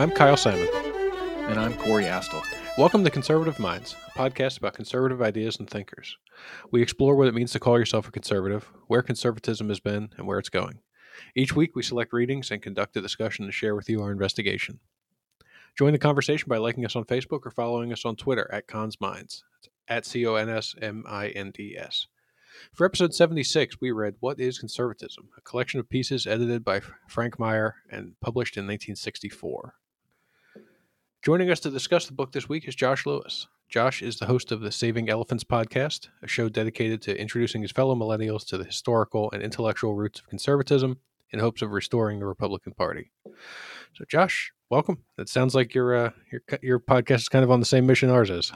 I'm Kyle Simon. And I'm Corey Astle. Welcome to Conservative Minds, a podcast about conservative ideas and thinkers. We explore what it means to call yourself a conservative, where conservatism has been, and where it's going. Each week, we select readings and conduct a discussion to share with you our investigation. Join the conversation by liking us on Facebook or following us on Twitter at Cons Minds, at C O N S M I N D S. For episode 76, we read What is Conservatism? A collection of pieces edited by Frank Meyer and published in 1964. Joining us to discuss the book this week is Josh Lewis. Josh is the host of the Saving Elephants podcast, a show dedicated to introducing his fellow millennials to the historical and intellectual roots of conservatism in hopes of restoring the Republican Party. So, Josh, welcome. It sounds like your uh, your your podcast is kind of on the same mission ours is.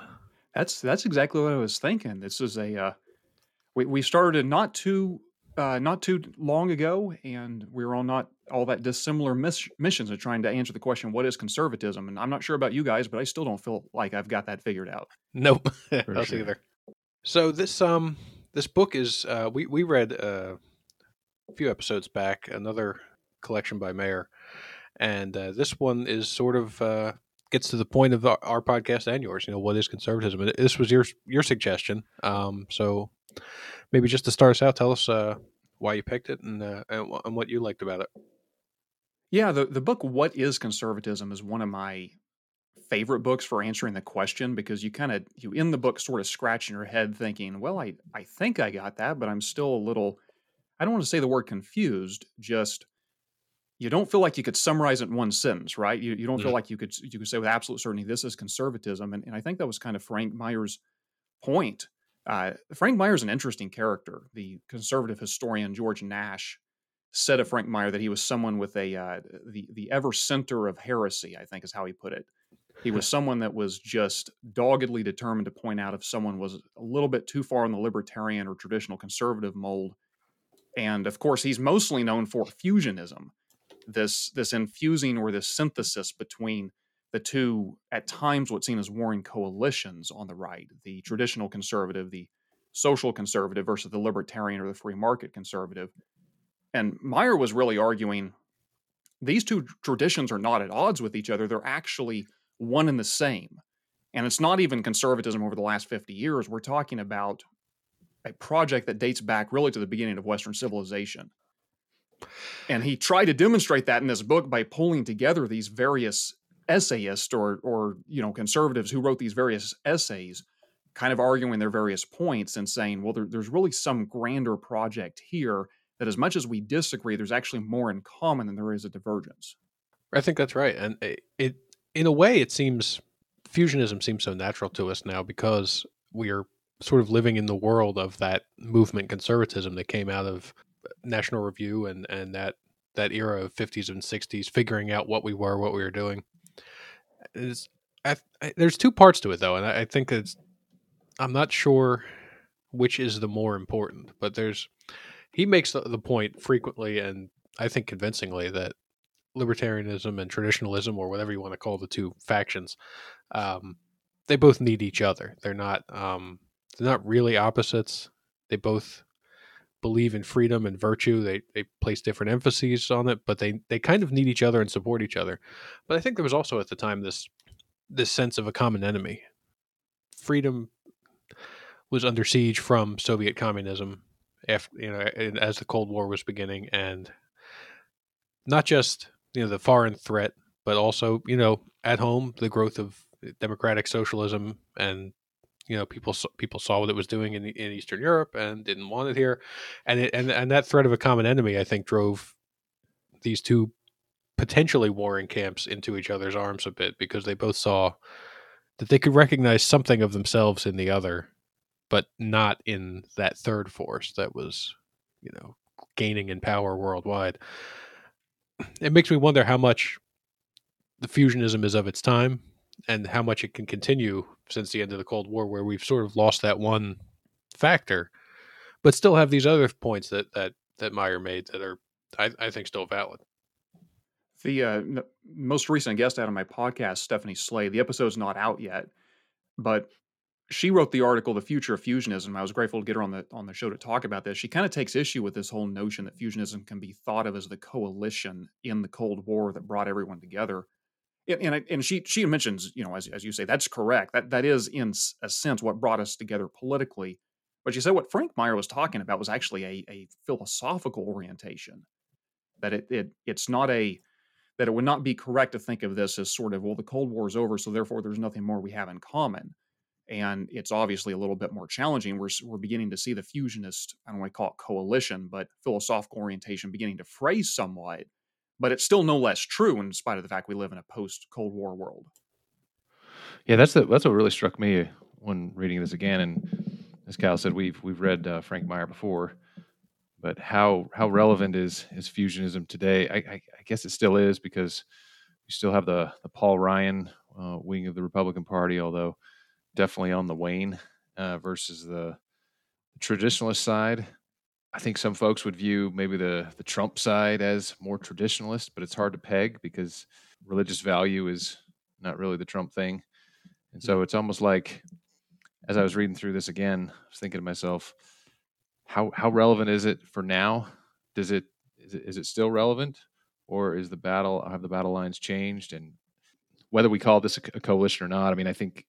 That's that's exactly what I was thinking. This is a uh, we we started not too uh, not too long ago, and we were on not all that dissimilar miss- missions of trying to answer the question, "What is conservatism?" And I'm not sure about you guys, but I still don't feel like I've got that figured out. Nope, us sure. either. So this um this book is uh, we we read uh, a few episodes back another collection by Meyer, and uh, this one is sort of uh, gets to the point of our, our, podcast and yours. You know, what is conservatism? And this was your your suggestion. Um, so maybe just to start us out, tell us uh, why you picked it and, uh, and, and what you liked about it. Yeah, the the book "What Is Conservatism" is one of my favorite books for answering the question because you kind of you in the book sort of scratching your head thinking, well, I I think I got that, but I'm still a little. I don't want to say the word confused, just you don't feel like you could summarize it in one sentence, right? You, you don't feel mm-hmm. like you could you could say with absolute certainty this is conservatism, and, and I think that was kind of Frank Meyer's point uh, Frank Meyer is an interesting character. The conservative historian George Nash said of Frank Meyer that he was someone with a uh, the the ever center of heresy. I think is how he put it. He was someone that was just doggedly determined to point out if someone was a little bit too far in the libertarian or traditional conservative mold. And of course, he's mostly known for fusionism, this this infusing or this synthesis between the two, at times, what's seen as warring coalitions on the right the traditional conservative, the social conservative versus the libertarian or the free market conservative. And Meyer was really arguing these two traditions are not at odds with each other, they're actually one and the same. And it's not even conservatism over the last 50 years. We're talking about a project that dates back really to the beginning of Western civilization. And he tried to demonstrate that in this book by pulling together these various essayists or or you know conservatives who wrote these various essays kind of arguing their various points and saying well there, there's really some grander project here that as much as we disagree there's actually more in common than there is a divergence. I think that's right and it, it in a way it seems fusionism seems so natural to us now because we are sort of living in the world of that movement conservatism that came out of national review and and that that era of 50s and 60s figuring out what we were what we were doing is I, I, there's two parts to it though, and I, I think it's I'm not sure which is the more important, but there's he makes the, the point frequently and I think convincingly that libertarianism and traditionalism, or whatever you want to call the two factions, um, they both need each other. They're not um, they're not really opposites. They both believe in freedom and virtue. They they place different emphases on it, but they they kind of need each other and support each other. But I think there was also at the time this this sense of a common enemy. Freedom was under siege from Soviet communism after you know as the Cold War was beginning, and not just you know the foreign threat, but also you know at home the growth of democratic socialism and you know people people saw what it was doing in in Eastern Europe and didn't want it here, and it, and and that threat of a common enemy, I think, drove these two potentially warring camps into each other's arms a bit because they both saw that they could recognize something of themselves in the other, but not in that third force that was, you know, gaining in power worldwide. It makes me wonder how much the fusionism is of its time and how much it can continue since the end of the Cold War, where we've sort of lost that one factor, but still have these other points that that that Meyer made that are, I, I think, still valid. The uh, most recent guest out of my podcast, Stephanie Slade, the episode's not out yet, but she wrote the article "The Future of Fusionism." I was grateful to get her on the on the show to talk about this. She kind of takes issue with this whole notion that fusionism can be thought of as the coalition in the Cold War that brought everyone together and and she she mentions you know as as you say that's correct. That that is in a sense what brought us together politically. But she said what frank meyer was talking about was actually a, a philosophical orientation that it, it it's not a that it would not be correct to think of this as sort of well the cold war is over so therefore there's nothing more we have in common. And it's obviously a little bit more challenging. We're, we're beginning to see the fusionist i don't want to call it coalition but philosophical orientation beginning to phrase somewhat but it's still no less true in spite of the fact we live in a post Cold War world. Yeah, that's the, that's what really struck me when reading this again. And as Cal said, we've we've read uh, Frank Meyer before, but how how relevant is is fusionism today? I, I, I guess it still is because you still have the the Paul Ryan uh, wing of the Republican Party, although definitely on the wane uh, versus the, the traditionalist side. I think some folks would view maybe the the Trump side as more traditionalist, but it's hard to peg because religious value is not really the Trump thing. And so it's almost like as I was reading through this again, I was thinking to myself, how how relevant is it for now? Does it is it, is it still relevant, or is the battle have the battle lines changed? And whether we call this a, coalition or not, I mean, I think.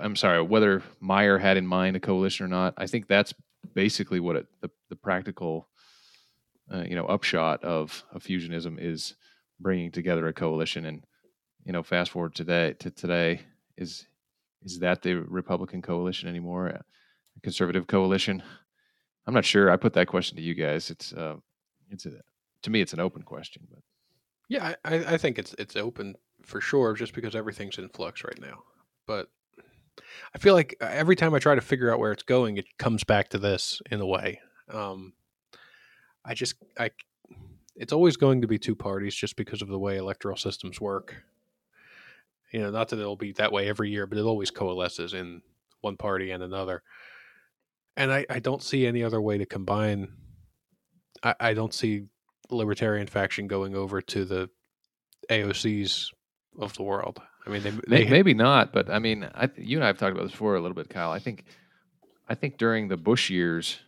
I'm sorry, whether Meyer had in mind a coalition or not, I think that's basically what it, the the practical, uh, you know, upshot of, of fusionism is bringing together a coalition. And you know, fast forward today to today, is is that the Republican coalition anymore? A conservative coalition? I'm not sure. I put that question to you guys. It's uh, it's a, to me, it's an open question, but yeah, I, I think it's it's open for sure, just because everything's in flux right now. But I feel like uh, every time I try to figure out where it's going, it comes back to this in a way. Um, I just, I, it's always going to be two parties just because of the way electoral systems work. You know, not that it'll be that way every year, but it always coalesces in one party and another. And I, I don't see any other way to combine. I, I don't see libertarian faction going over to the AOCs of the world. I mean, they, they maybe not, but I mean, I, you and I have talked about this before a little bit, Kyle. I think, I think during the Bush years,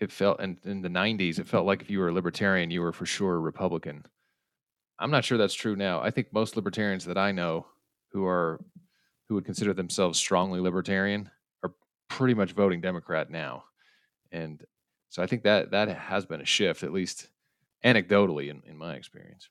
it felt, and in the '90s, it felt like if you were a libertarian, you were for sure a Republican. I'm not sure that's true now. I think most libertarians that I know who are who would consider themselves strongly libertarian are pretty much voting Democrat now, and so I think that that has been a shift, at least anecdotally, in, in my experience.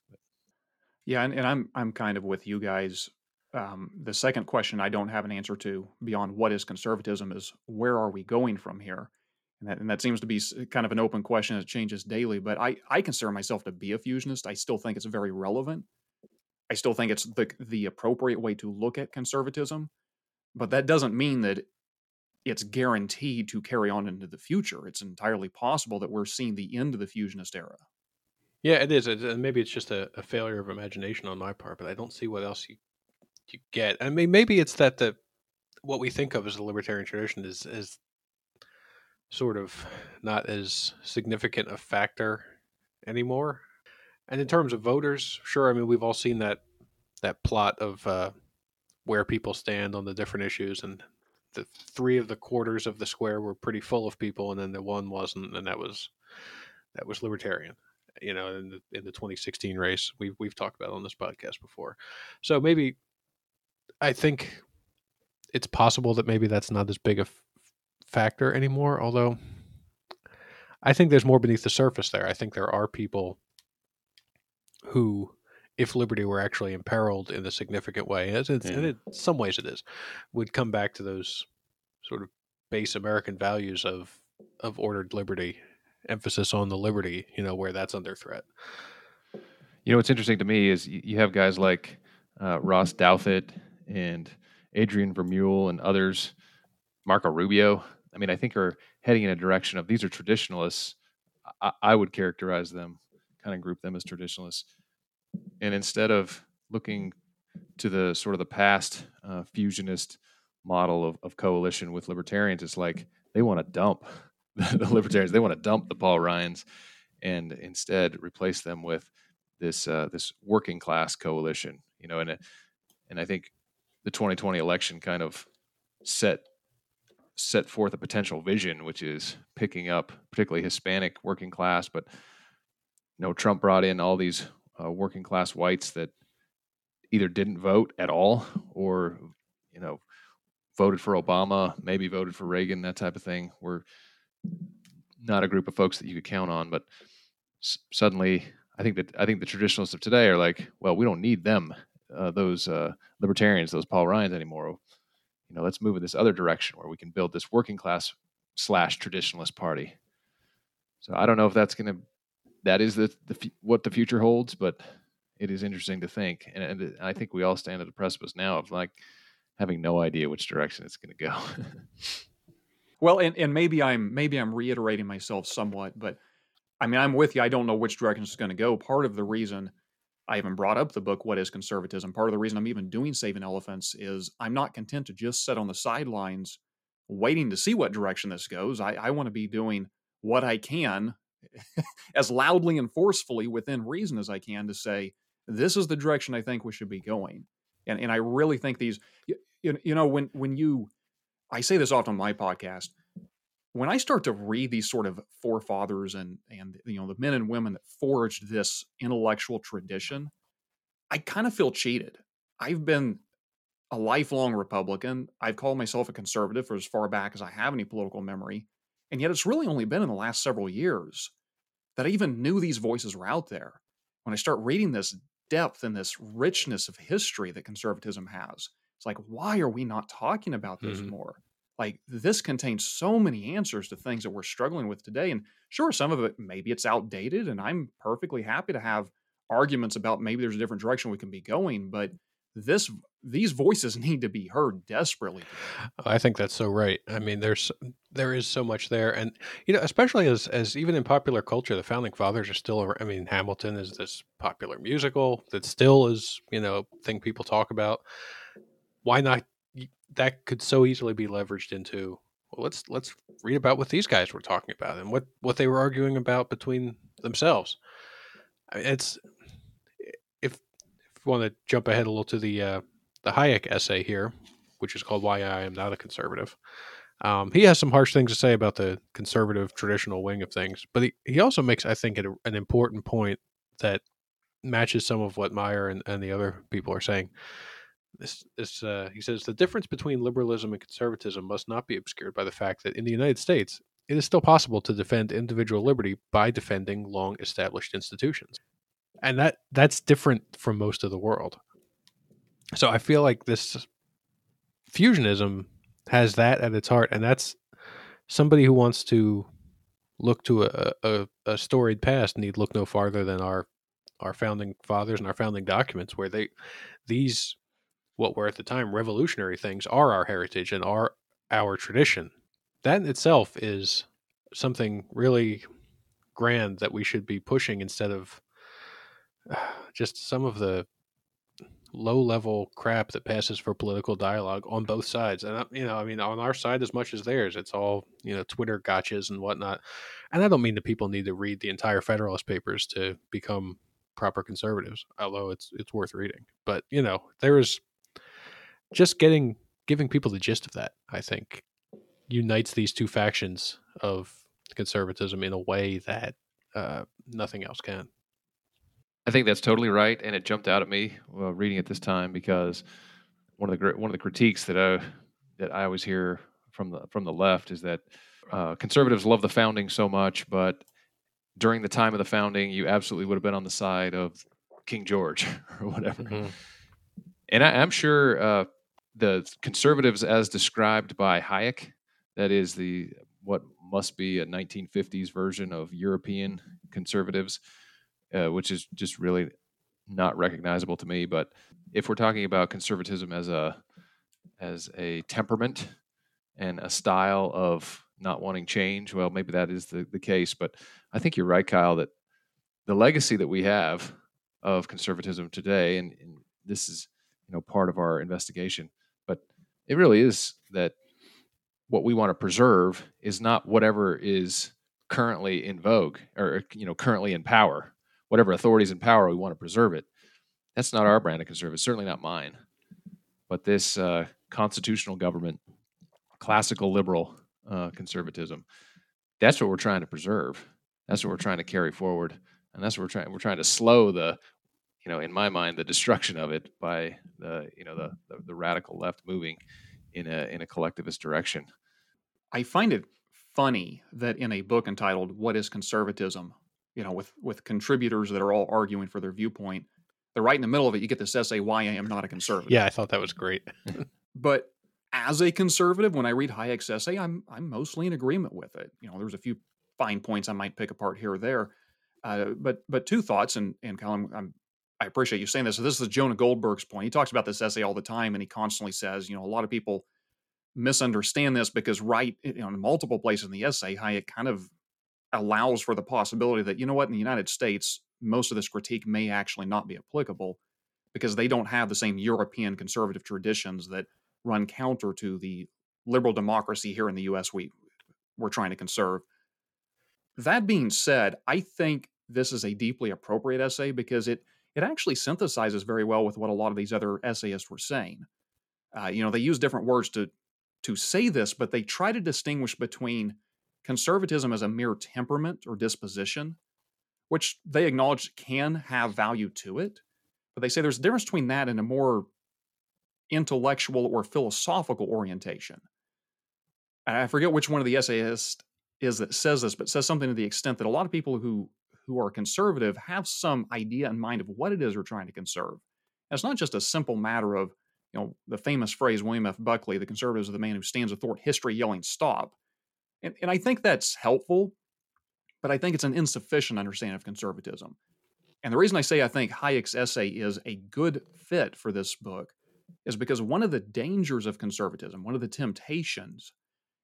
Yeah, and, and I'm I'm kind of with you guys um, the second question I don't have an answer to beyond what is conservatism is where are we going from here? And that, and that seems to be kind of an open question that changes daily. But I, I consider myself to be a fusionist. I still think it's very relevant. I still think it's the, the appropriate way to look at conservatism. But that doesn't mean that it's guaranteed to carry on into the future. It's entirely possible that we're seeing the end of the fusionist era. Yeah, it is. And uh, maybe it's just a, a, failure of imagination on my part, but I don't see what else you you get. I mean, maybe it's that the what we think of as the libertarian tradition is is sort of not as significant a factor anymore. And in terms of voters, sure. I mean, we've all seen that that plot of uh, where people stand on the different issues, and the three of the quarters of the square were pretty full of people, and then the one wasn't, and that was that was libertarian. You know, in the in the 2016 race, we've we've talked about on this podcast before. So maybe I think it's possible that maybe that's not as big a factor anymore. Although I think there's more beneath the surface there. I think there are people who, if liberty were actually imperiled in a significant way, as it's, yeah. and in some ways it is, would come back to those sort of base American values of of ordered liberty, emphasis on the liberty. You know, where that's under threat. You know, what's interesting to me is you have guys like uh, Ross Douthat and Adrian Vermeule and others, Marco Rubio. I mean, I think are heading in a direction of these are traditionalists. I, I would characterize them, kind of group them as traditionalists. And instead of looking to the sort of the past uh, fusionist model of, of coalition with libertarians, it's like they want to dump the libertarians. They want to dump the Paul Ryans and instead replace them with this uh, this working class coalition. You know, and and I think the 2020 election kind of set set forth a potential vision, which is picking up particularly Hispanic working class. But you know, Trump brought in all these uh, working class whites that either didn't vote at all or you know voted for Obama, maybe voted for Reagan, that type of thing. We're not a group of folks that you could count on, but s- suddenly I think that I think the traditionalists of today are like, well, we don't need them, uh, those uh, libertarians, those Paul Ryans anymore. You know, let's move in this other direction where we can build this working class slash traditionalist party. So I don't know if that's going to that is the, the what the future holds, but it is interesting to think, and, and I think we all stand at the precipice now of like having no idea which direction it's going to go. well, and, and maybe I'm maybe I'm reiterating myself somewhat, but I mean I'm with you. I don't know which direction it's going to go. Part of the reason I even brought up the book "What Is Conservatism," part of the reason I'm even doing Saving Elephants is I'm not content to just sit on the sidelines waiting to see what direction this goes. I, I want to be doing what I can as loudly and forcefully within reason as I can to say this is the direction I think we should be going. And and I really think these you, you know when when you I say this often on my podcast when I start to read these sort of forefathers and and you know the men and women that forged this intellectual tradition, I kind of feel cheated. I've been a lifelong Republican. I've called myself a conservative for as far back as I have any political memory. And yet it's really only been in the last several years that I even knew these voices were out there. When I start reading this depth and this richness of history that conservatism has, it's like, why are we not talking about this mm-hmm. more? Like, this contains so many answers to things that we're struggling with today. And sure, some of it, maybe it's outdated, and I'm perfectly happy to have arguments about maybe there's a different direction we can be going. But this these voices need to be heard desperately. I think that's so right. I mean, there's there is so much there, and you know, especially as as even in popular culture, the founding fathers are still. I mean, Hamilton is this popular musical that still is you know thing people talk about. Why not? That could so easily be leveraged into. Well, let's let's read about what these guys were talking about and what what they were arguing about between themselves. It's if if you want to jump ahead a little to the uh, the Hayek essay here, which is called "Why I Am Not a Conservative." Um, he has some harsh things to say about the conservative traditional wing of things, but he, he also makes, I think, an, an important point that matches some of what Meyer and, and the other people are saying. This, uh, he says the difference between liberalism and conservatism must not be obscured by the fact that in the United States, it is still possible to defend individual liberty by defending long established institutions, and that that's different from most of the world. So I feel like this fusionism has that at its heart, and that's somebody who wants to look to a, a, a storied past need look no farther than our our founding fathers and our founding documents, where they these what were at the time revolutionary things are our heritage and are our tradition. That in itself is something really grand that we should be pushing instead of just some of the low level crap that passes for political dialogue on both sides. And, uh, you know, I mean, on our side as much as theirs, it's all, you know, Twitter gotchas and whatnot. And I don't mean that people need to read the entire Federalist Papers to become proper conservatives, although it's, it's worth reading. But, you know, there is just getting, giving people the gist of that, I think, unites these two factions of conservatism in a way that uh, nothing else can. I think that's totally right, and it jumped out at me while reading it this time because one of the one of the critiques that I that I always hear from the from the left is that uh, conservatives love the founding so much, but during the time of the founding, you absolutely would have been on the side of King George or whatever. Mm-hmm. And I, am sure uh, the conservatives, as described by Hayek, that is the what must be a 1950s version of European conservatives uh, which is just really not recognizable to me. But if we're talking about conservatism as a as a temperament and a style of not wanting change, well, maybe that is the, the case. But I think you're right, Kyle, that the legacy that we have of conservatism today, and, and this is you know part of our investigation, but it really is that what we want to preserve is not whatever is currently in vogue or you know currently in power whatever authorities in power, we want to preserve it. That's not our brand of conservative, certainly not mine. But this uh, constitutional government, classical liberal uh, conservatism, that's what we're trying to preserve. That's what we're trying to carry forward, and that's what we're trying. We're trying to slow the, you know, in my mind, the destruction of it by the you know the the, the radical left moving in a in a collectivist direction. I find it funny that in a book entitled "What Is Conservatism," you know, with with contributors that are all arguing for their viewpoint, they're right in the middle of it. You get this essay, "Why I Am Not a Conservative." Yeah, I thought that was great. but as a conservative, when I read Hayek's essay, I'm I'm mostly in agreement with it. You know, there's a few fine points I might pick apart here or there, uh, but but two thoughts, and and Colin, I'm, i appreciate you saying this. So this is Jonah Goldberg's point. He talks about this essay all the time, and he constantly says, you know, a lot of people misunderstand this because right you know, in multiple places in the essay, Hayek kind of allows for the possibility that you know what in the United States, most of this critique may actually not be applicable because they don't have the same European conservative traditions that run counter to the liberal democracy here in the U.S. we we're trying to conserve. That being said, I think this is a deeply appropriate essay because it it actually synthesizes very well with what a lot of these other essayists were saying. Uh, you know, they use different words to to say this, but they try to distinguish between conservatism as a mere temperament or disposition, which they acknowledge can have value to it. But they say there's a difference between that and a more intellectual or philosophical orientation. And I forget which one of the essayists is that says this, but says something to the extent that a lot of people who who are conservative have some idea in mind of what it is we're trying to conserve. And it's not just a simple matter of, you know, the famous phrase William F. Buckley, the conservatives are the man who stands athwart history yelling stop. And, and I think that's helpful, but I think it's an insufficient understanding of conservatism. And the reason I say I think Hayek's essay is a good fit for this book is because one of the dangers of conservatism, one of the temptations,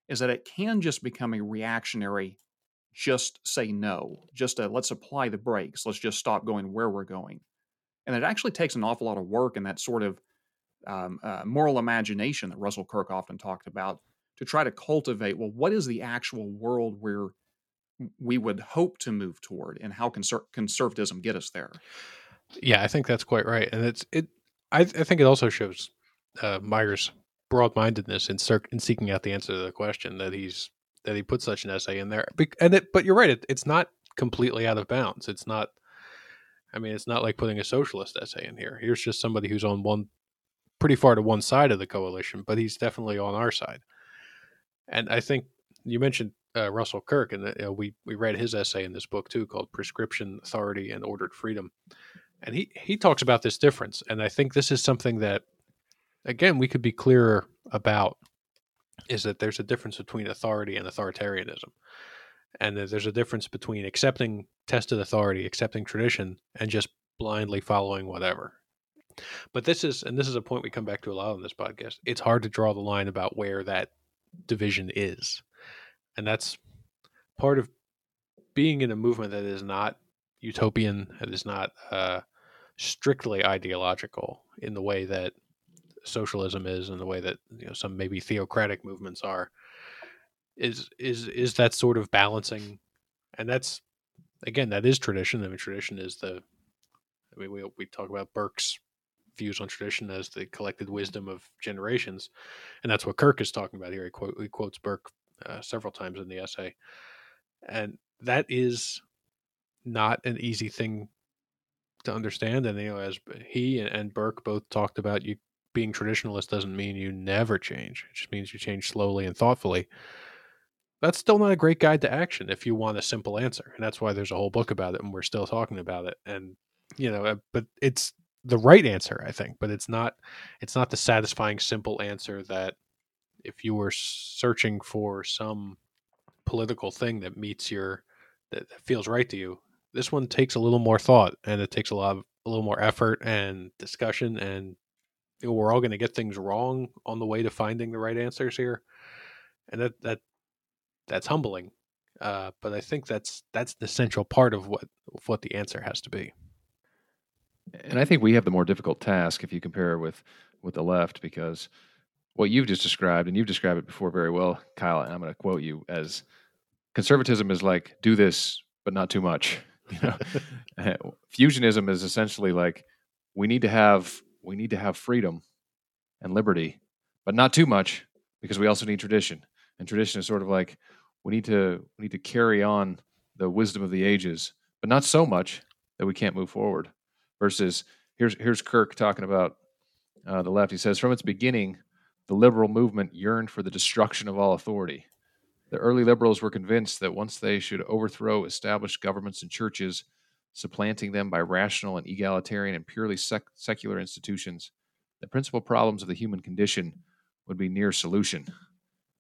is that it can just become a reactionary, just say no, just a let's apply the brakes, let's just stop going where we're going. And it actually takes an awful lot of work and that sort of um, uh, moral imagination that Russell Kirk often talked about to try to cultivate well, what is the actual world where we would hope to move toward and how conser- conservatism get us there? Yeah, I think that's quite right. And it's, it, I, I think it also shows uh, Meyer's broad-mindedness in, cir- in seeking out the answer to the question that he's that he put such an essay in there. And it, but you're right, it, it's not completely out of bounds. It's not. I mean, it's not like putting a socialist essay in here. Here's just somebody who's on one, pretty far to one side of the coalition, but he's definitely on our side. And I think you mentioned uh, Russell Kirk, and uh, we we read his essay in this book too, called "Prescription Authority and Ordered Freedom," and he he talks about this difference. And I think this is something that again we could be clearer about is that there's a difference between authority and authoritarianism. And that there's a difference between accepting tested authority accepting tradition and just blindly following whatever. But this is and this is a point we come back to a lot on this podcast it's hard to draw the line about where that division is. And that's part of being in a movement that is not utopian that is not uh, strictly ideological in the way that socialism is and the way that you know some maybe theocratic movements are is is is that sort of balancing and that's again that is tradition i mean tradition is the i mean we, we talk about burke's views on tradition as the collected wisdom of generations and that's what kirk is talking about here. He, quote, he quotes burke uh, several times in the essay and that is not an easy thing to understand and you know as he and burke both talked about you being traditionalist doesn't mean you never change. It just means you change slowly and thoughtfully. That's still not a great guide to action if you want a simple answer. And that's why there's a whole book about it and we're still talking about it. And, you know, uh, but it's the right answer, I think, but it's not it's not the satisfying simple answer that if you were searching for some political thing that meets your that feels right to you, this one takes a little more thought and it takes a lot of a little more effort and discussion and we're all going to get things wrong on the way to finding the right answers here, and that that that's humbling. Uh, but I think that's that's the central part of what of what the answer has to be. And I think we have the more difficult task if you compare with with the left because what you've just described, and you've described it before very well, Kyle. And I'm going to quote you as conservatism is like do this, but not too much. You know, fusionism is essentially like we need to have we need to have freedom and liberty, but not too much because we also need tradition. And tradition is sort of like we need to we need to carry on the wisdom of the ages, but not so much that we can't move forward. versus here's here's Kirk talking about uh, the left. He says from its beginning, the liberal movement yearned for the destruction of all authority. The early liberals were convinced that once they should overthrow established governments and churches, supplanting them by rational and egalitarian and purely sec- secular institutions, the principal problems of the human condition would be near solution.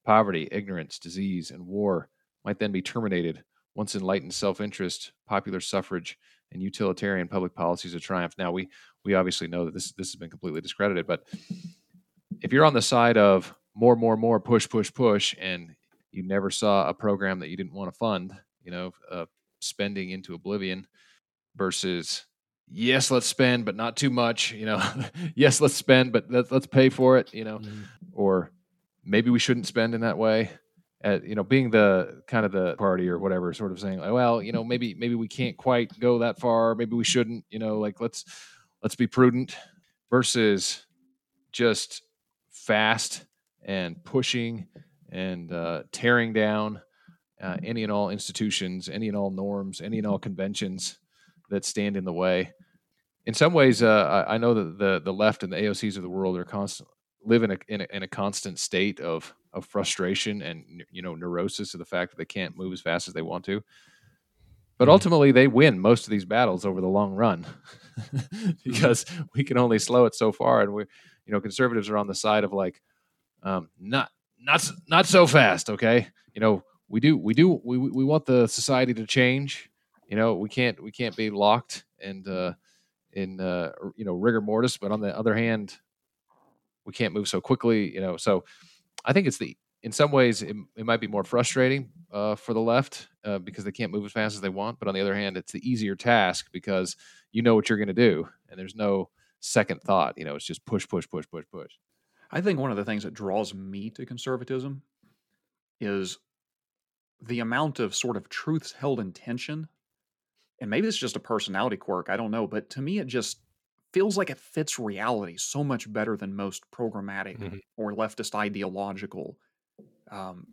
Poverty, ignorance, disease, and war might then be terminated once enlightened self interest, popular suffrage, and utilitarian public policies have triumphed. Now, we, we obviously know that this, this has been completely discredited, but if you're on the side of more, more, more, push, push, push, and you never saw a program that you didn't want to fund, you know, uh, spending into oblivion versus yes, let's spend, but not too much, you know, yes, let's spend, but let's, let's pay for it, you know, mm-hmm. or maybe we shouldn't spend in that way. At, you know, being the kind of the party or whatever, sort of saying, like, well, you know, maybe maybe we can't quite go that far. Maybe we shouldn't. You know, like let's let's be prudent. Versus just fast and pushing and uh, tearing down uh, any and all institutions, any and all norms, any and all conventions that stand in the way. In some ways, uh, I, I, know that the the left and the AOCs of the world are constant live in a, in a, in a constant state of of frustration and you know neurosis of the fact that they can't move as fast as they want to. But mm-hmm. ultimately, they win most of these battles over the long run because we can only slow it so far, and we you know conservatives are on the side of like um, not not not so fast okay you know we do we do we, we want the society to change you know we can't we can't be locked and uh in uh you know rigor mortis but on the other hand we can't move so quickly you know so i think it's the in some ways it, it might be more frustrating uh, for the left uh, because they can't move as fast as they want but on the other hand it's the easier task because you know what you're going to do and there's no second thought. You know, it's just push, push, push, push, push. I think one of the things that draws me to conservatism is the amount of sort of truths held in tension. And maybe it's just a personality quirk. I don't know. But to me, it just feels like it fits reality so much better than most programmatic mm-hmm. or leftist ideological um,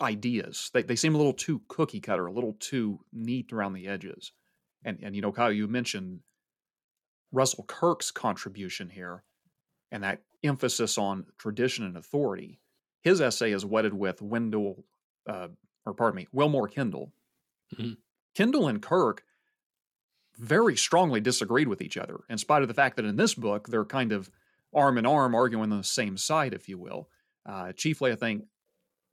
ideas. They, they seem a little too cookie cutter, a little too neat around the edges. And, and you know, Kyle, you mentioned Russell Kirk's contribution here and that emphasis on tradition and authority. His essay is wedded with Wendell, uh, or pardon me, Willmoore Kendall. Mm-hmm. Kendall and Kirk very strongly disagreed with each other, in spite of the fact that in this book they're kind of arm in arm arguing on the same side, if you will. Uh, chiefly, I think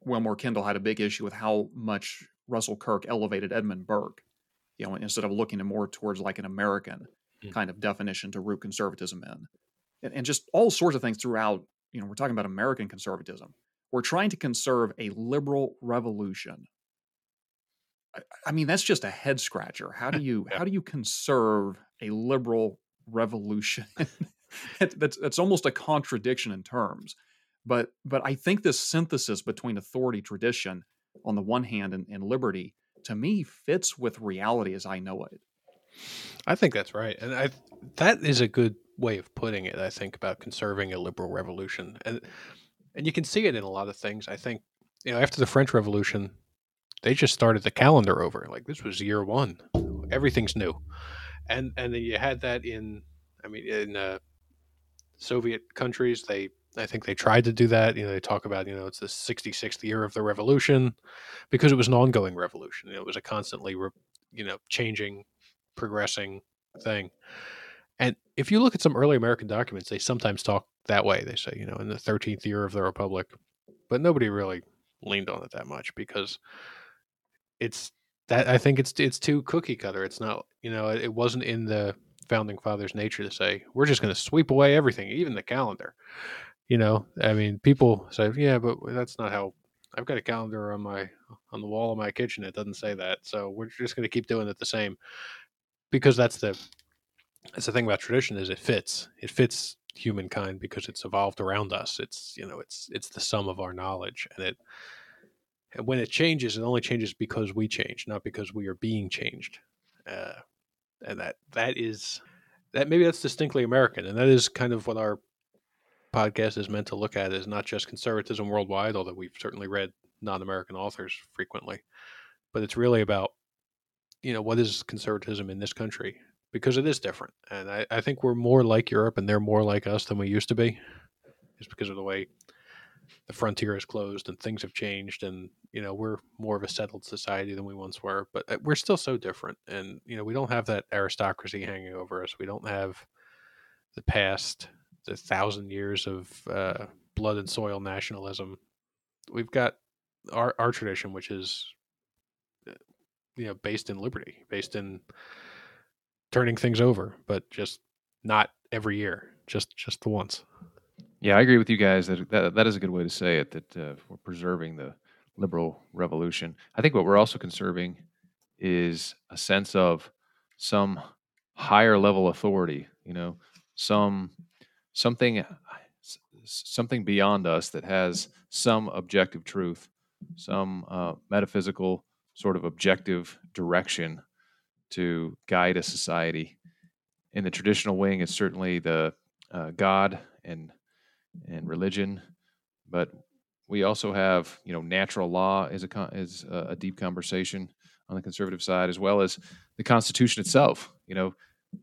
Willmoore Kendall had a big issue with how much Russell Kirk elevated Edmund Burke, you know, instead of looking more towards like an American mm. kind of definition to root conservatism in. And, and just all sorts of things throughout, you know, we're talking about American conservatism. We're trying to conserve a liberal revolution. I, mean, that's just a head scratcher. How do you yeah. how do you conserve a liberal revolution? that's that's almost a contradiction in terms. But but I think this synthesis between authority tradition on the one hand and, and liberty to me fits with reality as I know it. I think that's right, and I that is a good way of putting it. I think about conserving a liberal revolution, and and you can see it in a lot of things. I think you know after the French Revolution, they just started the calendar over. Like this was year one, everything's new, and and then you had that in, I mean, in uh, Soviet countries, they I think they tried to do that. You know, they talk about you know it's the 66th year of the revolution because it was an ongoing revolution. It was a constantly re, you know changing progressing thing. And if you look at some early American documents, they sometimes talk that way. They say, you know, in the 13th year of the Republic, but nobody really leaned on it that much because it's that I think it's it's too cookie cutter. It's not, you know, it wasn't in the founding fathers' nature to say we're just going to sweep away everything, even the calendar. You know, I mean, people say, yeah, but that's not how. I've got a calendar on my on the wall of my kitchen. It doesn't say that, so we're just going to keep doing it the same because that's the that's the thing about tradition is it fits it fits humankind because it's evolved around us it's you know it's it's the sum of our knowledge and it and when it changes it only changes because we change not because we are being changed uh, and that that is that maybe that's distinctly american and that is kind of what our podcast is meant to look at is not just conservatism worldwide although we've certainly read non-american authors frequently but it's really about you know what is conservatism in this country because it is different. And I, I think we're more like Europe and they're more like us than we used to be, just because of the way the frontier is closed and things have changed. And, you know, we're more of a settled society than we once were, but uh, we're still so different. And, you know, we don't have that aristocracy hanging over us. We don't have the past, the thousand years of uh, blood and soil nationalism. We've got our, our tradition, which is, uh, you know, based in liberty, based in turning things over, but just not every year, just just the once. Yeah, I agree with you guys that that, that is a good way to say it. That uh, we're preserving the liberal revolution. I think what we're also conserving is a sense of some higher level authority. You know, some something something beyond us that has some objective truth, some uh, metaphysical sort of objective direction to guide a society. In the traditional wing, it's certainly the uh, God and and religion, but we also have you know natural law is a is a deep conversation on the conservative side, as well as the Constitution itself. You know,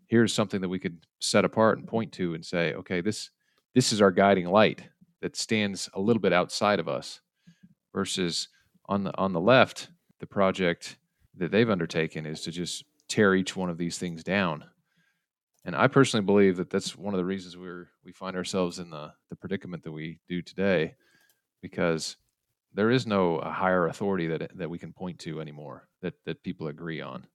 here's something that we could set apart and point to and say, okay, this this is our guiding light that stands a little bit outside of us, versus on the on the left, the project that they've undertaken is to just tear each one of these things down. And I personally believe that that's one of the reasons we're we find ourselves in the the predicament that we do today, because there is no uh, higher authority that that we can point to anymore that that people agree on.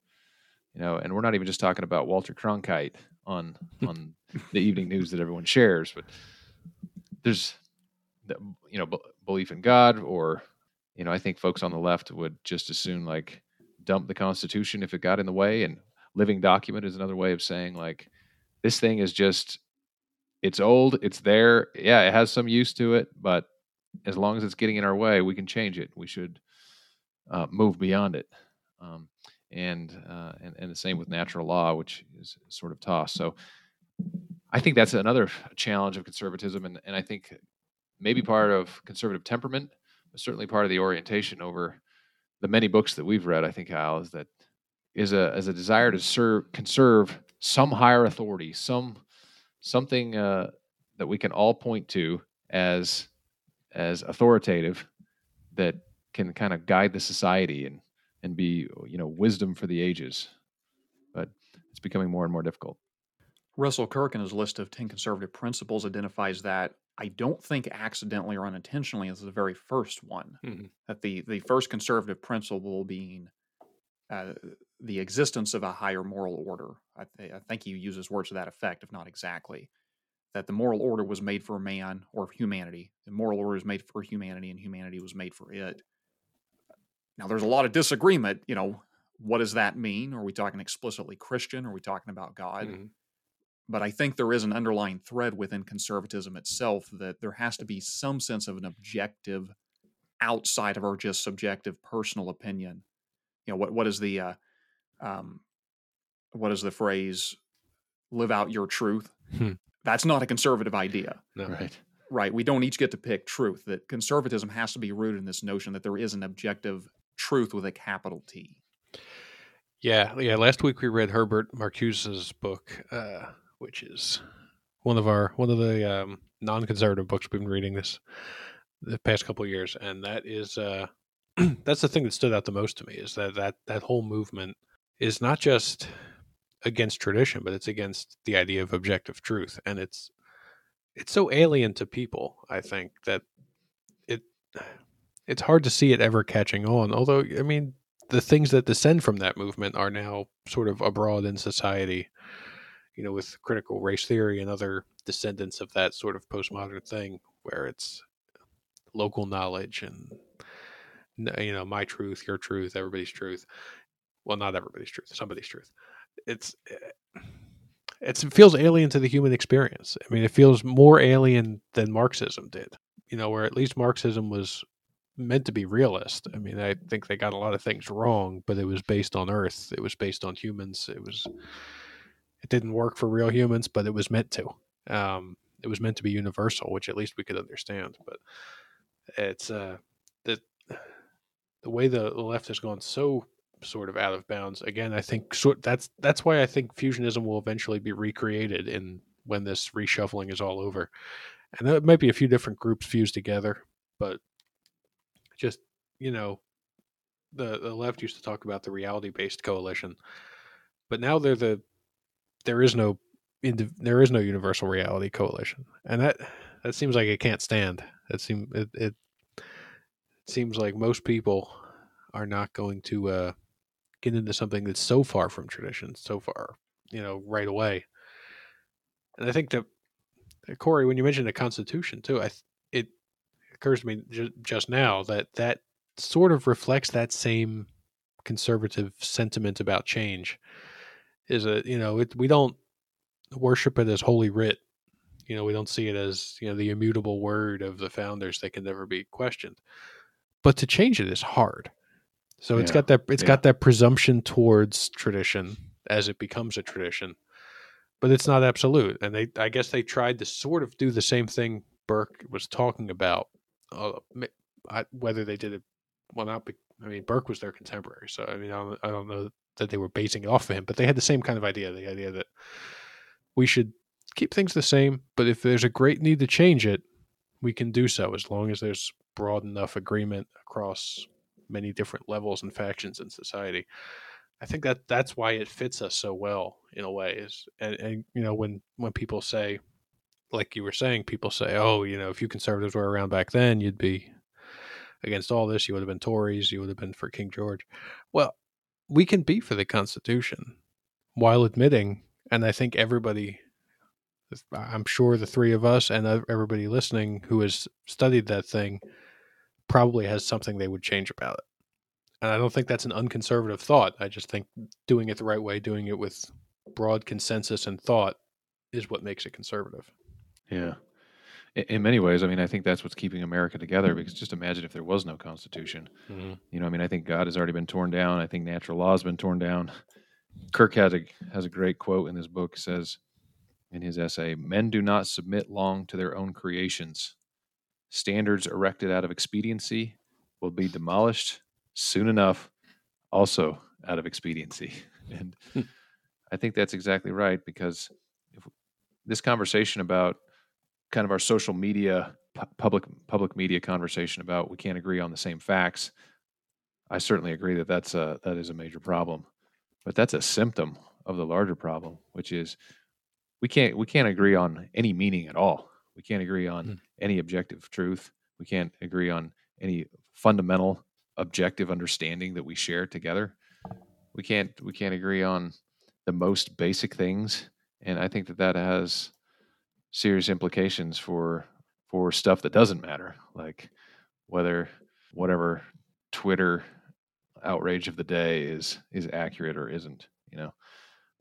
You know, and we're not even just talking about Walter Cronkite on on the evening news that everyone shares, but there's the, you know b- belief in God, or you know, I think folks on the left would just as soon like dump the Constitution if it got in the way. And living document is another way of saying like this thing is just it's old, it's there. Yeah, it has some use to it, but as long as it's getting in our way, we can change it. We should uh, move beyond it. Um, and, uh, and and the same with natural law, which is sort of tossed. So I think that's another challenge of conservatism, and, and I think maybe part of conservative temperament, but certainly part of the orientation over the many books that we've read, I think, Al, is that is a as a desire to serve conserve some higher authority, some something uh, that we can all point to as as authoritative that can kind of guide the society and and be you know wisdom for the ages. But it's becoming more and more difficult. Russell Kirk, in his list of 10 conservative principles, identifies that I don't think accidentally or unintentionally as the very first one. Mm-hmm. That the, the first conservative principle being uh, the existence of a higher moral order. I, th- I think he uses words to that effect, if not exactly. That the moral order was made for man or humanity. The moral order was made for humanity, and humanity was made for it. Now, there's a lot of disagreement. You know, what does that mean? Are we talking explicitly Christian? Are we talking about God? Mm-hmm. But I think there is an underlying thread within conservatism itself that there has to be some sense of an objective outside of our just subjective personal opinion. You know, what what is the uh, um, what is the phrase? Live out your truth. Hmm. That's not a conservative idea. No. Right. Right. We don't each get to pick truth. That conservatism has to be rooted in this notion that there is an objective truth with a capital T. Yeah, yeah. Last week we read Herbert Marcuse's book, uh, which is one of our one of the um, non-conservative books we've been reading this the past couple years, and that is uh, that's the thing that stood out the most to me is that that that whole movement is not just against tradition, but it's against the idea of objective truth, and it's it's so alien to people. I think that it it's hard to see it ever catching on. Although, I mean, the things that descend from that movement are now sort of abroad in society you know, with critical race theory and other descendants of that sort of postmodern thing, where it's local knowledge and you know my truth, your truth, everybody's truth. Well, not everybody's truth, somebody's truth. It's eh, it's it feels alien to the human experience. I mean, it feels more alien than Marxism did. You know, where at least Marxism was meant to be realist. I mean, I think they got a lot of things wrong, but it was based on Earth. It was based on humans. It was it didn't work for real humans, but it was meant to. Um, it was meant to be universal, which at least we could understand. But it's uh, the the way the, left has gone so sort of out of bounds. Again, I think that's that's why I think fusionism will eventually be recreated in when this reshuffling is all over. And there might be a few different groups fused together, but just you know, the the left used to talk about the reality based coalition, but now they're the there is no there is no universal reality coalition, and that that seems like it can't stand. It seems it, it seems like most people are not going to uh, get into something that's so far from tradition, so far, you know, right away. And I think that Corey, when you mentioned the Constitution too, I it occurs to me just, just now that that sort of reflects that same conservative sentiment about change. Is a you know it, we don't worship it as holy writ. You know we don't see it as you know the immutable word of the founders that can never be questioned. But to change it is hard. So it's got that it's yeah. got that presumption towards tradition as it becomes a tradition, but it's not absolute. And they, I guess, they tried to sort of do the same thing Burke was talking about. Uh, I, whether they did it, well, not. Be, I mean, Burke was their contemporary, so I mean, I don't, I don't know that they were basing it off of him, but they had the same kind of idea. The idea that we should keep things the same, but if there's a great need to change it, we can do so as long as there's broad enough agreement across many different levels and factions in society. I think that that's why it fits us so well in a way. Is and, and you know when when people say, like you were saying, people say, oh, you know, if you conservatives were around back then, you'd be against all this. You would have been Tories. You would have been for King George. Well, we can be for the Constitution while admitting, and I think everybody I'm sure the three of us and everybody listening who has studied that thing probably has something they would change about it. And I don't think that's an unconservative thought. I just think doing it the right way, doing it with broad consensus and thought is what makes it conservative. Yeah. In many ways, I mean, I think that's what's keeping America together because just imagine if there was no Constitution. Mm-hmm. You know, I mean, I think God has already been torn down. I think natural law has been torn down. Kirk has a, has a great quote in his book says in his essay, men do not submit long to their own creations, standards erected out of expediency will be demolished soon enough, also out of expediency. And hmm. I think that's exactly right because if this conversation about kind of our social media, public public media conversation about we can't agree on the same facts, I certainly agree that that's a that is a major problem. But that's a symptom of the larger problem, which is we can't we can't agree on any meaning at all. We can't agree on mm. Any objective truth. We can't agree on any fundamental objective understanding that we share together. We can't we can't agree on the most basic things, and I think that that has serious implications for for stuff that doesn't matter, like whether whatever Twitter outrage of the day is is accurate or isn't. You know,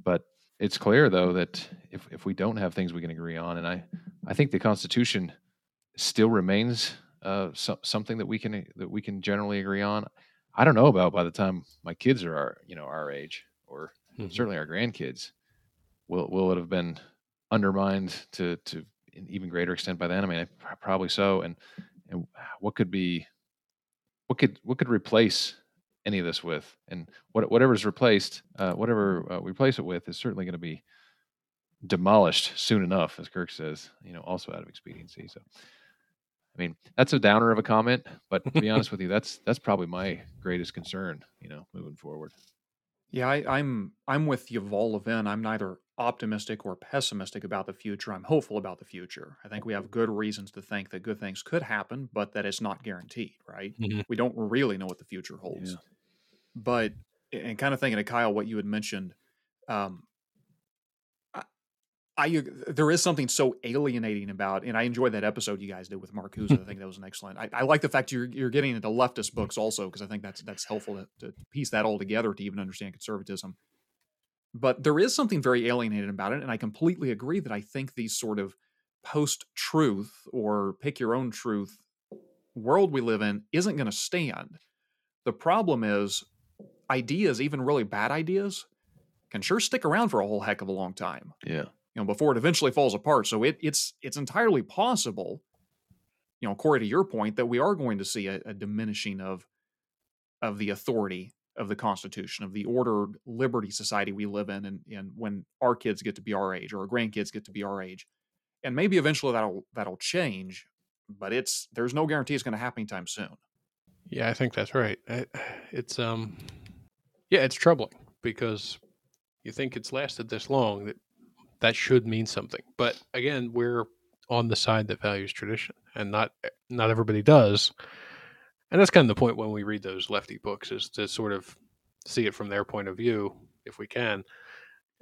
but it's clear though that if, if we don't have things we can agree on, and I, I think the Constitution still remains uh, so, something that we can that we can generally agree on. I don't know about by the time my kids are our you know our age or mm-hmm. certainly our grandkids. Will will it have been undermined to to an even greater extent by then? I mean, probably so. And and what could be what could what could replace any of this with. And what, whatever's replaced, uh, whatever uh, we replace it with, is certainly going to be demolished soon enough, as Kirk says. You know, also out of expediency. So, I mean, that's a downer of a comment, but to be honest with you, that's that's probably my greatest concern. You know, moving forward. Yeah, I, I'm I'm with Yuval Levin. I'm neither optimistic or pessimistic about the future. I'm hopeful about the future. I think we have good reasons to think that good things could happen, but that it's not guaranteed, right? Mm-hmm. We don't really know what the future holds. Yeah. But and kind of thinking of Kyle, what you had mentioned, um, I uh, there is something so alienating about, and I enjoyed that episode you guys did with Mark Marcuse. I think that was an excellent. I, I, like the fact you're you're getting into leftist mm-hmm. books also because I think that's that's helpful to, to, piece that all together to even understand conservatism. But there is something very alienating about it, and I completely agree that I think these sort of post truth or pick your own truth world we live in isn't going to stand. The problem is ideas, even really bad ideas, can sure stick around for a whole heck of a long time. Yeah you know, before it eventually falls apart. So it, it's it's entirely possible, you know, Corey, to your point, that we are going to see a, a diminishing of of the authority of the Constitution, of the ordered liberty society we live in, and, and when our kids get to be our age or our grandkids get to be our age. And maybe eventually that'll that'll change, but it's there's no guarantee it's going to happen anytime soon. Yeah, I think that's right. It's um, yeah, it's troubling because you think it's lasted this long that that should mean something. But again, we're on the side that values tradition, and not eh, not everybody does. And that's kind of the point when we read those lefty books is to sort of see it from their point of view, if we can.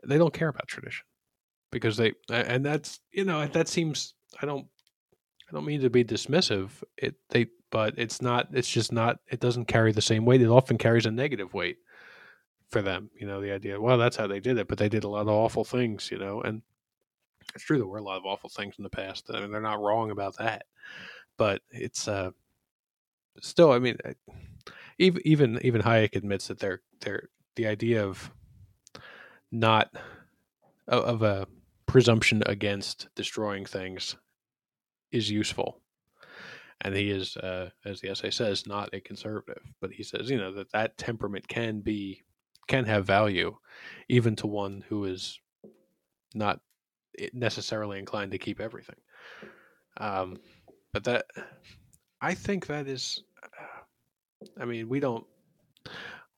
They don't care about tradition because they, and that's you know that seems I don't I don't mean to be dismissive. It they but it's not it's just not it doesn't carry the same weight. It often carries a negative weight for them. You know, the idea, well, that's how they did it, but they did a lot of awful things, you know, and it's true there were a lot of awful things in the past. I mean, they're not wrong about that, but it's uh, still, I mean, even even even Hayek admits that they're they're the idea of not of a presumption against destroying things is useful and he is uh, as the essay says not a conservative but he says you know that that temperament can be can have value even to one who is not necessarily inclined to keep everything. Um, but that i think that is i mean we don't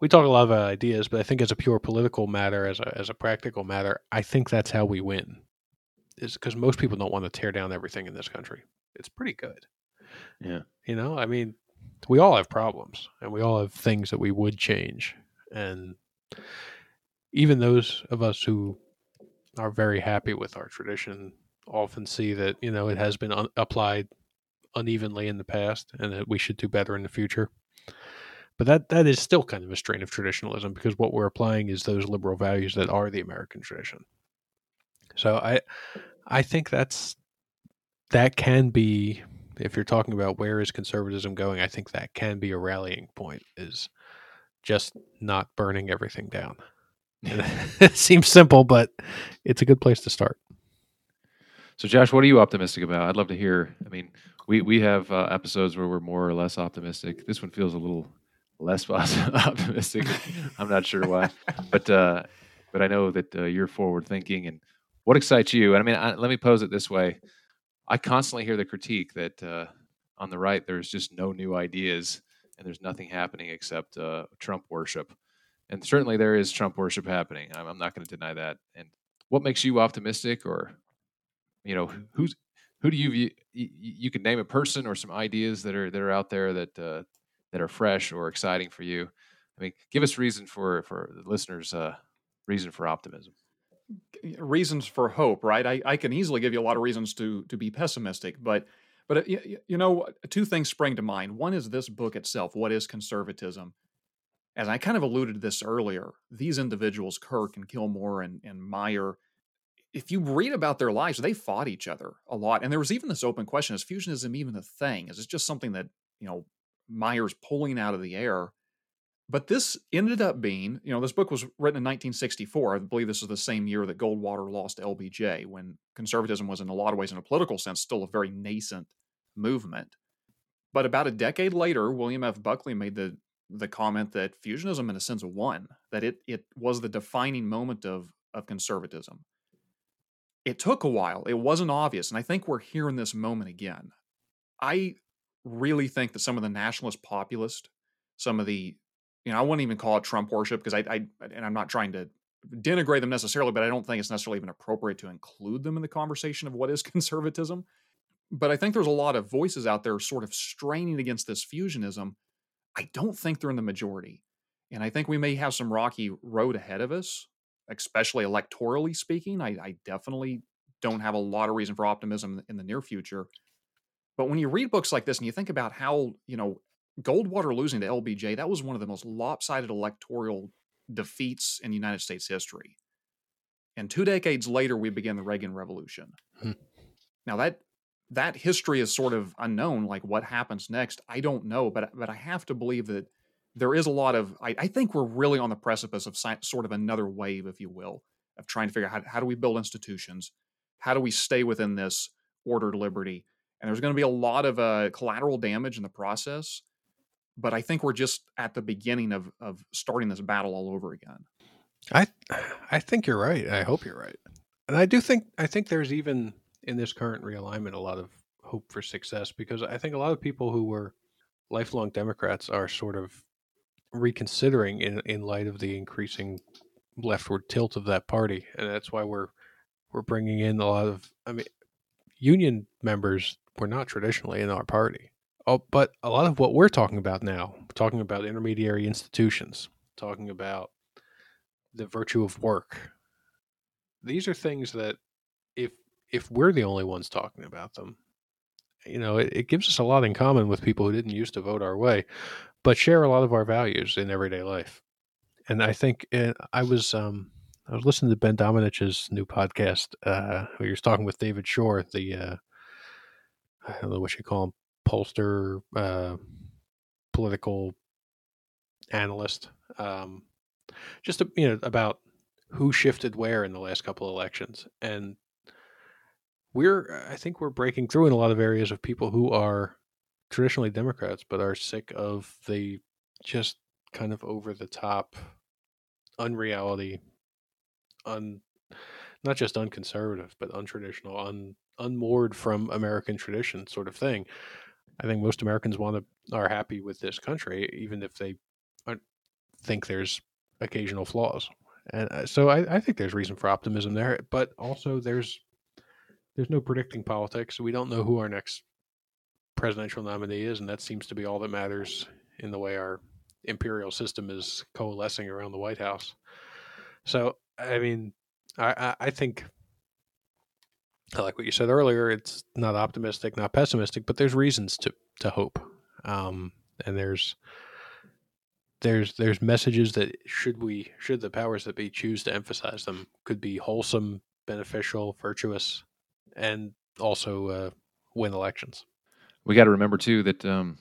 we talk a lot about ideas but i think as a pure political matter as a, as a practical matter i think that's how we win is because most people don't want to tear down everything in this country. It's pretty good. Yeah. You know i mean we all have problems and we all have things that we would change and even those of us who are very happy with our tradition often see that you know it has been un- applied unevenly in the past and that we should do better in the future. But that that is still kind of a strain of traditionalism because what we're applying is those liberal values that are the american tradition. So i i think that's that can be if you're talking about where is conservatism going i think that can be a rallying point is just not burning everything down. it seems simple, but it's a good place to start. So, Josh, what are you optimistic about? I'd love to hear. I mean, we we have uh, episodes where we're more or less optimistic. This one feels a little less optimistic. I'm not sure why, but uh, but I know that uh, you're forward thinking. And what excites you? And I mean, I, let me pose it this way: I constantly hear the critique that uh, on the right there's just no new ideas and there's nothing happening except uh, Trump worship. And certainly there is Trump worship happening. I'm, I'm not going to deny that. And what makes you optimistic, or you know, who's who do you view? You, you can name a person or some ideas that are that are out there that uh, that are fresh or exciting for you. I mean, give us reason for for the listeners' uh, reason for optimism. Reasons for hope, right? I, I can easily give you a lot of reasons to to be pessimistic, but but uh, you, you know, two things spring to mind. One is this book itself. What is conservatism? As I kind of alluded to this earlier, these individuals, Kirk and Willmoore and, and Meyer, if you read about their lives, they fought each other a lot. And there was even this open question: Is fusionism even a thing? Is it just something that you know Meyer's pulling out of the air? But this ended up being, you know, this book was written in 1964. I believe this is the same year that Goldwater lost LBJ, when conservatism was, in a lot of ways, in a political sense, still a very nascent movement. But about a decade later, William F. Buckley made the the comment that fusionism, in a sense, won. That it it was the defining moment of of conservatism. It took a while. It wasn't obvious, and I think we're here in this moment again. I really think that some of the nationalist populist, some of the, you know, I wouldn't even call it Trump worship because I, I and I'm not trying to denigrate them necessarily, but I don't think it's necessarily even appropriate to include them in the conversation of what is conservatism but I think there's a lot of voices out there sort of straining against this fusionism. I don't think they're in the majority. And I think we may have some rocky road ahead of us, especially electorally speaking. I, I definitely don't have a lot of reason for optimism in the near future. But when you read books like this and you think about how, you know, Goldwater losing to LBJ, that was one of the most lopsided electoral defeats in United States history. And two decades later, we begin the Reagan Revolution. Hmm. Now that that history is sort of unknown. Like what happens next, I don't know, but but I have to believe that there is a lot of. I, I think we're really on the precipice of sort of another wave, if you will, of trying to figure out how, how do we build institutions, how do we stay within this ordered liberty, and there's going to be a lot of uh, collateral damage in the process. but I think we're just at the beginning of of starting this battle all over again. I I think you're right. I hope you're right. And I do think I think there's even in this current realignment a lot of hope for success because I think a lot of people who were lifelong Democrats are sort of reconsidering in in light of the increasing leftward tilt of that party, and that's why we're we're bringing in a lot of I mean union members were not traditionally in our party. Oh, but a lot of what we're talking about now, talking about intermediary institutions, talking about the virtue of work. These are things that if we're the only ones talking about them, you know, it, it gives us a lot in common with people who didn't used to vote our way, but share a lot of our values in everyday life. And I think uh, I was um, I was listening to Ben Domenech's new podcast uh, where he was talking with David Shor, the uh, I don't know what you call him, pollster, uh, political analyst. Um, just you know about who shifted where in the last couple of elections, and we're I think we're breaking through in a lot of areas of people who are traditionally Democrats but are sick of the just kind of over the top unreality un not just unconservative but untraditional un unmoored from American tradition sort of thing. I think most Americans want to are happy with this country even if they think there's occasional flaws. And uh, so I, I think there's reason for optimism there, but also there's there's no predicting politics. We don't know who our next presidential nominee is, and that seems to be all that matters in the way our imperial system is coalescing around the White House. So, I mean, I, I think I like what you said earlier. It's not optimistic, not pessimistic, but there's reasons to to hope, um, and there's there's there's messages that should we should the powers that be choose to emphasize them could be wholesome, beneficial, virtuous, and also uh, win elections. We got to remember too that um,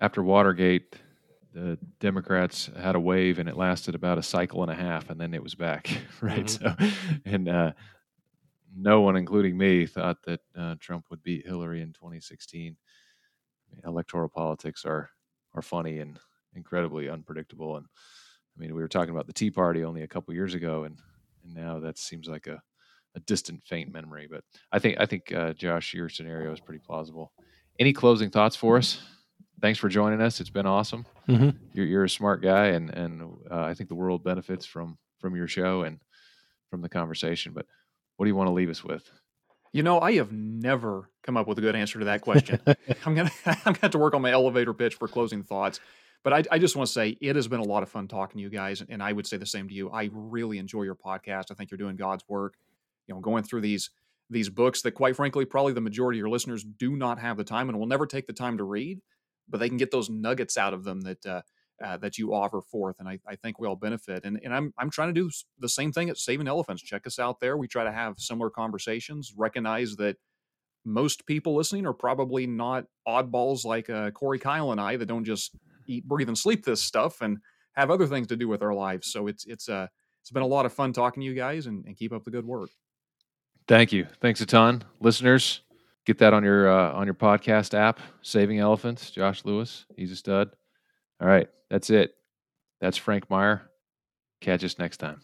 after Watergate, the Democrats had a wave and it lasted about a cycle and a half, and then it was back, right? Mm-hmm. So, and uh, no one, including me, thought that uh, Trump would beat Hillary in 2016. Electoral politics are are funny and incredibly unpredictable. And I mean, we were talking about the Tea Party only a couple years ago, and and now that seems like a, a distant, faint memory. But I think I think uh, Josh, your scenario is pretty plausible. Any closing thoughts for us? Thanks for joining us. It's been awesome. Mm-hmm. You're, you're a smart guy, and and uh, I think the world benefits from from your show and from the conversation. But what do you want to leave us with? You know, I have never come up with a good answer to that question. I'm gonna I'm gonna have to work on my elevator pitch for closing thoughts. But I, I just want to say it has been a lot of fun talking to you guys, and I would say the same to you. I really enjoy your podcast. I think you're doing God's work. You know, going through these these books that, quite frankly, probably the majority of your listeners do not have the time and will never take the time to read, but they can get those nuggets out of them that uh, uh, that you offer forth, and I, I think we all benefit. And and I'm I'm trying to do the same thing at Saving Elephants. Check us out there. We try to have similar conversations. Recognize that most people listening are probably not oddballs like uh, Corey Kyle and I that don't just eat, breathe, and sleep this stuff and have other things to do with our lives. So it's it's uh it's been a lot of fun talking to you guys and, and keep up the good work. Thank you. Thanks a ton, listeners. Get that on your uh, on your podcast app. Saving Elephants. Josh Lewis. He's a stud. All right, that's it. That's Frank Meyer. Catch us next time.